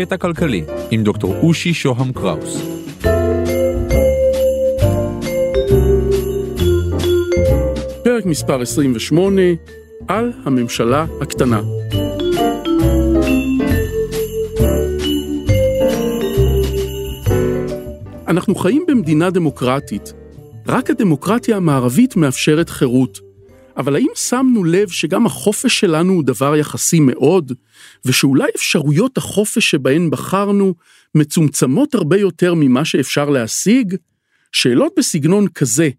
קטע כלכלי עם דוקטור אושי שוהם קראוס. פרק מספר 28 על הממשלה הקטנה. אנחנו חיים במדינה דמוקרטית. רק הדמוקרטיה המערבית מאפשרת חירות. אבל האם שמנו לב שגם החופש שלנו הוא דבר יחסי מאוד, ושאולי אפשרויות החופש שבהן בחרנו מצומצמות הרבה יותר ממה שאפשר להשיג? שאלות בסגנון כזה,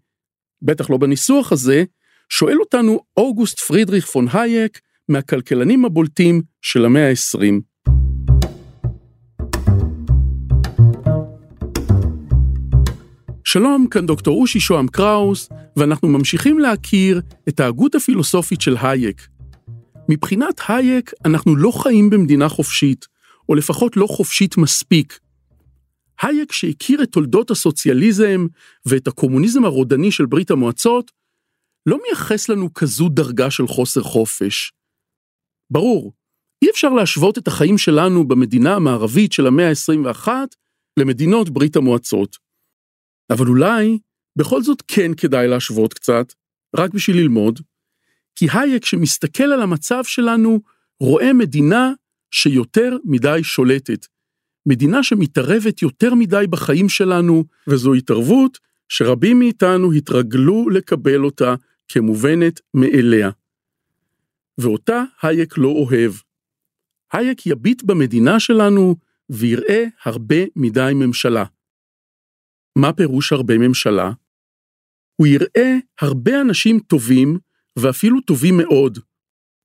בטח לא בניסוח הזה, שואל אותנו אוגוסט פרידריך פון הייק מהכלכלנים הבולטים של המאה ה-20. שלום, כאן דוקטור אושי שוהם קראוס, ואנחנו ממשיכים להכיר את ההגות הפילוסופית של הייק. מבחינת הייק, אנחנו לא חיים במדינה חופשית, או לפחות לא חופשית מספיק. הייק שהכיר את תולדות הסוציאליזם ואת הקומוניזם הרודני של ברית המועצות, לא מייחס לנו כזו דרגה של חוסר חופש. ברור, אי אפשר להשוות את החיים שלנו במדינה המערבית של המאה ה-21 למדינות ברית המועצות. אבל אולי בכל זאת כן כדאי להשוות קצת, רק בשביל ללמוד, כי הייק שמסתכל על המצב שלנו רואה מדינה שיותר מדי שולטת. מדינה שמתערבת יותר מדי בחיים שלנו, וזו התערבות שרבים מאיתנו התרגלו לקבל אותה כמובנת מאליה. ואותה הייק לא אוהב. הייק יביט במדינה שלנו ויראה הרבה מדי ממשלה. מה פירוש הרבה ממשלה? הוא יראה הרבה אנשים טובים, ואפילו טובים מאוד.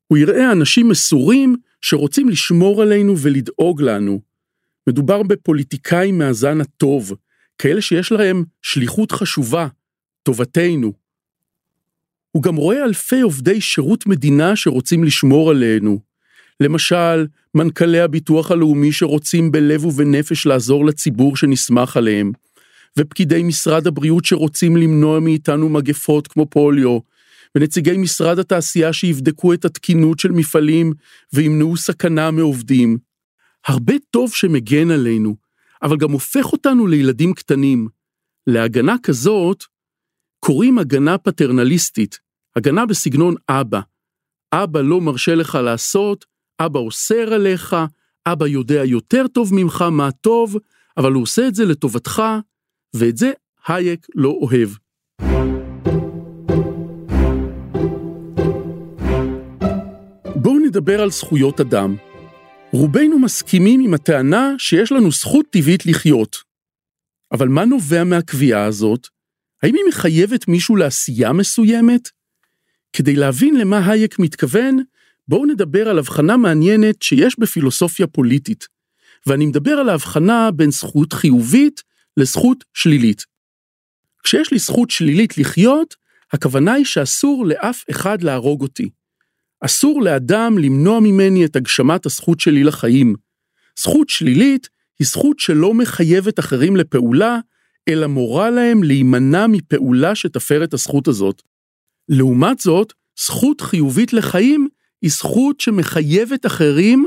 הוא יראה אנשים מסורים שרוצים לשמור עלינו ולדאוג לנו. מדובר בפוליטיקאים מהזן הטוב, כאלה שיש להם שליחות חשובה, טובתנו. הוא גם רואה אלפי עובדי שירות מדינה שרוצים לשמור עלינו. למשל, מנכ"לי הביטוח הלאומי שרוצים בלב ובנפש לעזור לציבור שנסמך עליהם, ופקידי משרד הבריאות שרוצים למנוע מאיתנו מגפות כמו פוליו, ונציגי משרד התעשייה שיבדקו את התקינות של מפעלים וימנעו סכנה מעובדים. הרבה טוב שמגן עלינו, אבל גם הופך אותנו לילדים קטנים. להגנה כזאת קוראים הגנה פטרנליסטית, הגנה בסגנון אבא. אבא לא מרשה לך לעשות, אבא אוסר עליך, אבא יודע יותר טוב ממך מה טוב, אבל הוא עושה את זה לטובתך, ואת זה הייק לא אוהב. בואו נדבר על זכויות אדם. רובנו מסכימים עם הטענה שיש לנו זכות טבעית לחיות. אבל מה נובע מהקביעה הזאת? האם היא מחייבת מישהו לעשייה מסוימת? כדי להבין למה הייק מתכוון, בואו נדבר על הבחנה מעניינת שיש בפילוסופיה פוליטית, ואני מדבר על ההבחנה בין זכות חיובית לזכות שלילית. כשיש לי זכות שלילית לחיות, הכוונה היא שאסור לאף אחד להרוג אותי. אסור לאדם למנוע ממני את הגשמת הזכות שלי לחיים. זכות שלילית היא זכות שלא מחייבת אחרים לפעולה, אלא מורה להם להימנע מפעולה שתפר את הזכות הזאת. לעומת זאת, זכות חיובית לחיים היא זכות שמחייבת אחרים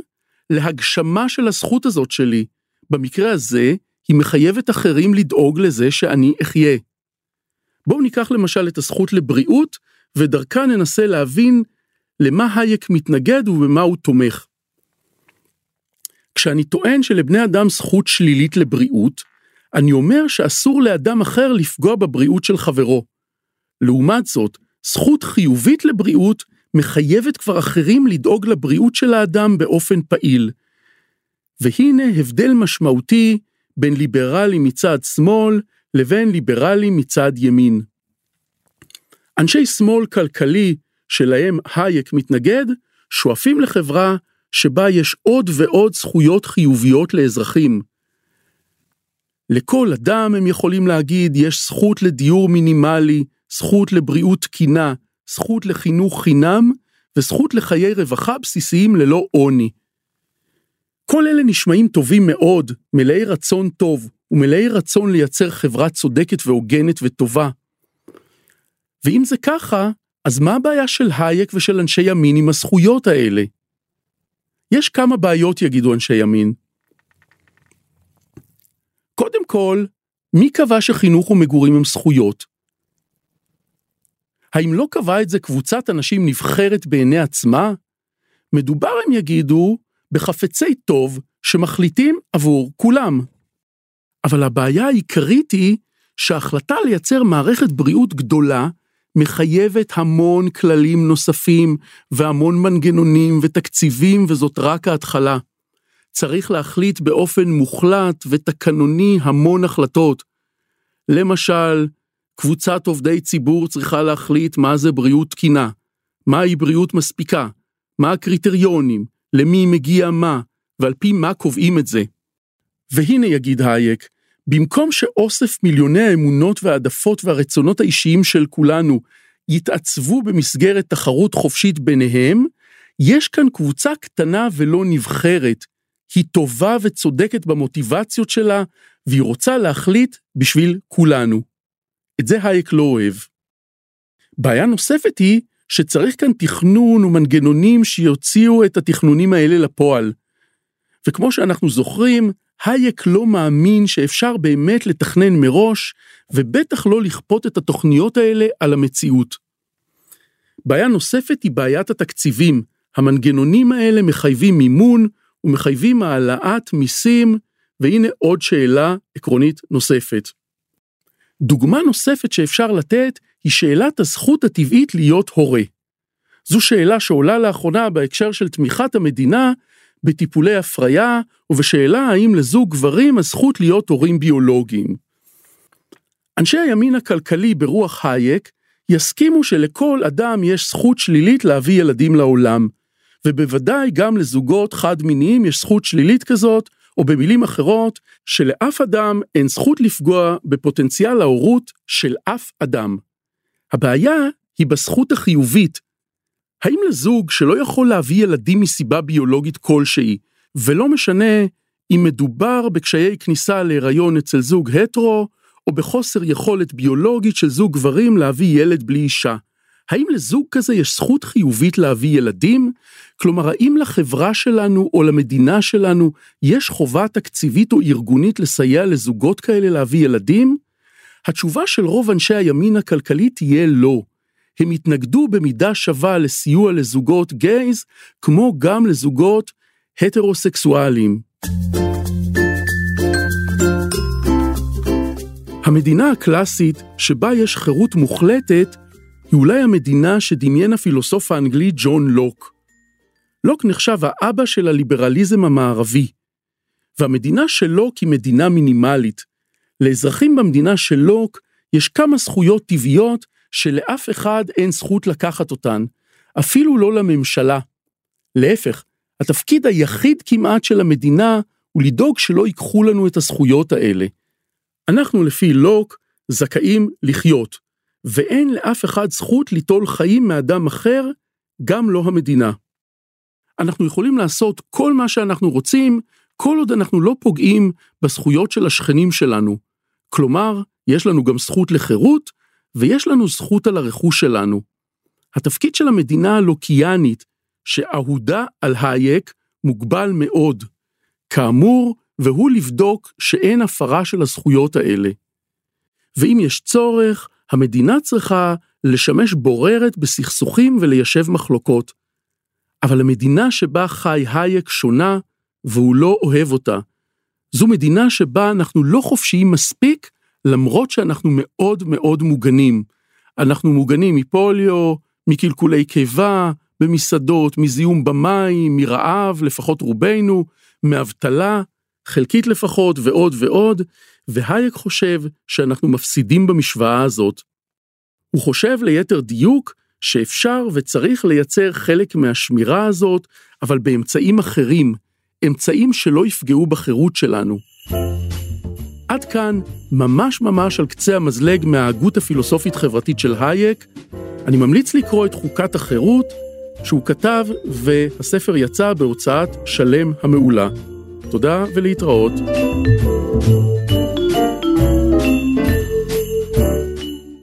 להגשמה של הזכות הזאת שלי. במקרה הזה, היא מחייבת אחרים לדאוג לזה שאני אחיה. בואו ניקח למשל את הזכות לבריאות, ודרכה ננסה להבין למה הייק מתנגד ובמה הוא תומך. כשאני טוען שלבני אדם זכות שלילית לבריאות, אני אומר שאסור לאדם אחר לפגוע בבריאות של חברו. לעומת זאת, זכות חיובית לבריאות מחייבת כבר אחרים לדאוג לבריאות של האדם באופן פעיל. והנה הבדל משמעותי בין ליברלי מצד שמאל לבין ליברלי מצד ימין. אנשי שמאל כלכלי שלהם הייק מתנגד, שואפים לחברה שבה יש עוד ועוד זכויות חיוביות לאזרחים. לכל אדם הם יכולים להגיד יש זכות לדיור מינימלי, זכות לבריאות תקינה, זכות לחינוך חינם וזכות לחיי רווחה בסיסיים ללא עוני. כל אלה נשמעים טובים מאוד, מלאי רצון טוב, ומלאי רצון לייצר חברה צודקת והוגנת וטובה. ואם זה ככה, אז מה הבעיה של הייק ושל אנשי ימין עם הזכויות האלה? יש כמה בעיות, יגידו אנשי ימין. קודם כל, מי קבע שחינוך ומגורים הם זכויות? האם לא קבע את זה קבוצת אנשים נבחרת בעיני עצמה? מדובר, הם יגידו, בחפצי טוב שמחליטים עבור כולם. אבל הבעיה העיקרית היא שההחלטה לייצר מערכת בריאות גדולה מחייבת המון כללים נוספים והמון מנגנונים ותקציבים וזאת רק ההתחלה. צריך להחליט באופן מוחלט ותקנוני המון החלטות. למשל, קבוצת עובדי ציבור צריכה להחליט מה זה בריאות תקינה, מהי בריאות מספיקה, מה הקריטריונים, למי מגיע מה, ועל פי מה קובעים את זה. והנה יגיד הייק, במקום שאוסף מיליוני האמונות והעדפות והרצונות האישיים של כולנו יתעצבו במסגרת תחרות חופשית ביניהם, יש כאן קבוצה קטנה ולא נבחרת. היא טובה וצודקת במוטיבציות שלה, והיא רוצה להחליט בשביל כולנו. את זה הייק לא אוהב. בעיה נוספת היא שצריך כאן תכנון ומנגנונים שיוציאו את התכנונים האלה לפועל. וכמו שאנחנו זוכרים, הייק לא מאמין שאפשר באמת לתכנן מראש, ובטח לא לכפות את התוכניות האלה על המציאות. בעיה נוספת היא בעיית התקציבים. המנגנונים האלה מחייבים מימון ומחייבים העלאת מיסים, והנה עוד שאלה עקרונית נוספת. דוגמה נוספת שאפשר לתת היא שאלת הזכות הטבעית להיות הורה. זו שאלה שעולה לאחרונה בהקשר של תמיכת המדינה בטיפולי הפריה ובשאלה האם לזוג גברים הזכות להיות הורים ביולוגיים. אנשי הימין הכלכלי ברוח הייק יסכימו שלכל אדם יש זכות שלילית להביא ילדים לעולם, ובוודאי גם לזוגות חד-מיניים יש זכות שלילית כזאת, או במילים אחרות, שלאף אדם אין זכות לפגוע בפוטנציאל ההורות של אף אדם. הבעיה היא בזכות החיובית. האם לזוג שלא יכול להביא ילדים מסיבה ביולוגית כלשהי, ולא משנה אם מדובר בקשיי כניסה להיריון אצל זוג הטרו, או בחוסר יכולת ביולוגית של זוג גברים להביא ילד בלי אישה, האם לזוג כזה יש זכות חיובית להביא ילדים? כלומר, האם לחברה שלנו או למדינה שלנו יש חובה תקציבית או ארגונית לסייע לזוגות כאלה להביא ילדים? התשובה של רוב אנשי הימין הכלכלי תהיה לא. הם יתנגדו במידה שווה לסיוע לזוגות גייז, כמו גם לזוגות הטרוסקסואליים. המדינה הקלאסית, שבה יש חירות מוחלטת, היא אולי המדינה שדמיין הפילוסוף האנגלי ג'ון לוק. לוק נחשב האבא של הליברליזם המערבי, והמדינה של לוק היא מדינה מינימלית. לאזרחים במדינה של לוק יש כמה זכויות טבעיות שלאף אחד אין זכות לקחת אותן, אפילו לא לממשלה. להפך, התפקיד היחיד כמעט של המדינה הוא לדאוג שלא ייקחו לנו את הזכויות האלה. אנחנו לפי לוק זכאים לחיות, ואין לאף אחד זכות ליטול חיים מאדם אחר, גם לא המדינה. אנחנו יכולים לעשות כל מה שאנחנו רוצים, כל עוד אנחנו לא פוגעים בזכויות של השכנים שלנו. כלומר, יש לנו גם זכות לחירות, ויש לנו זכות על הרכוש שלנו. התפקיד של המדינה הלוקיאנית, שאהודה על הייק, מוגבל מאוד. כאמור, והוא לבדוק שאין הפרה של הזכויות האלה. ואם יש צורך, המדינה צריכה לשמש בוררת בסכסוכים וליישב מחלוקות. אבל המדינה שבה חי הייק שונה, והוא לא אוהב אותה. זו מדינה שבה אנחנו לא חופשיים מספיק, למרות שאנחנו מאוד מאוד מוגנים. אנחנו מוגנים מפוליו, מקלקולי קיבה, במסעדות, מזיהום במים, מרעב, לפחות רובנו, מאבטלה, חלקית לפחות, ועוד ועוד, והייק חושב שאנחנו מפסידים במשוואה הזאת. הוא חושב ליתר דיוק שאפשר וצריך לייצר חלק מהשמירה הזאת, אבל באמצעים אחרים, אמצעים שלא יפגעו בחירות שלנו. עד כאן, ממש ממש על קצה המזלג מההגות הפילוסופית-חברתית של הייק, אני ממליץ לקרוא את חוקת החירות, שהוא כתב, והספר יצא בהוצאת שלם המעולה. תודה ולהתראות.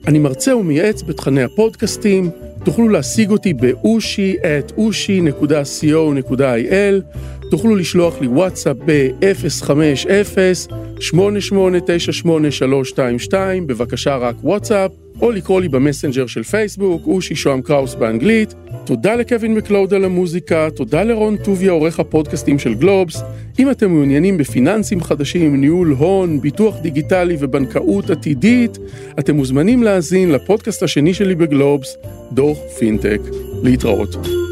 אני מרצה ומייעץ בתכני הפודקאסטים, תוכלו להשיג אותי באושי את אושי.co.il, תוכלו לשלוח לי וואטסאפ ב-050 88988322, בבקשה רק וואטסאפ, או לקרוא לי במסנג'ר של פייסבוק, אושי שוהם קראוס באנגלית. תודה לקווין מקלוד על המוזיקה, תודה לרון טוביה, עורך הפודקאסטים של גלובס. אם אתם מעוניינים בפיננסים חדשים, ניהול הון, ביטוח דיגיטלי ובנקאות עתידית, אתם מוזמנים להאזין לפודקאסט השני שלי בגלובס, דוח פינטק. להתראות.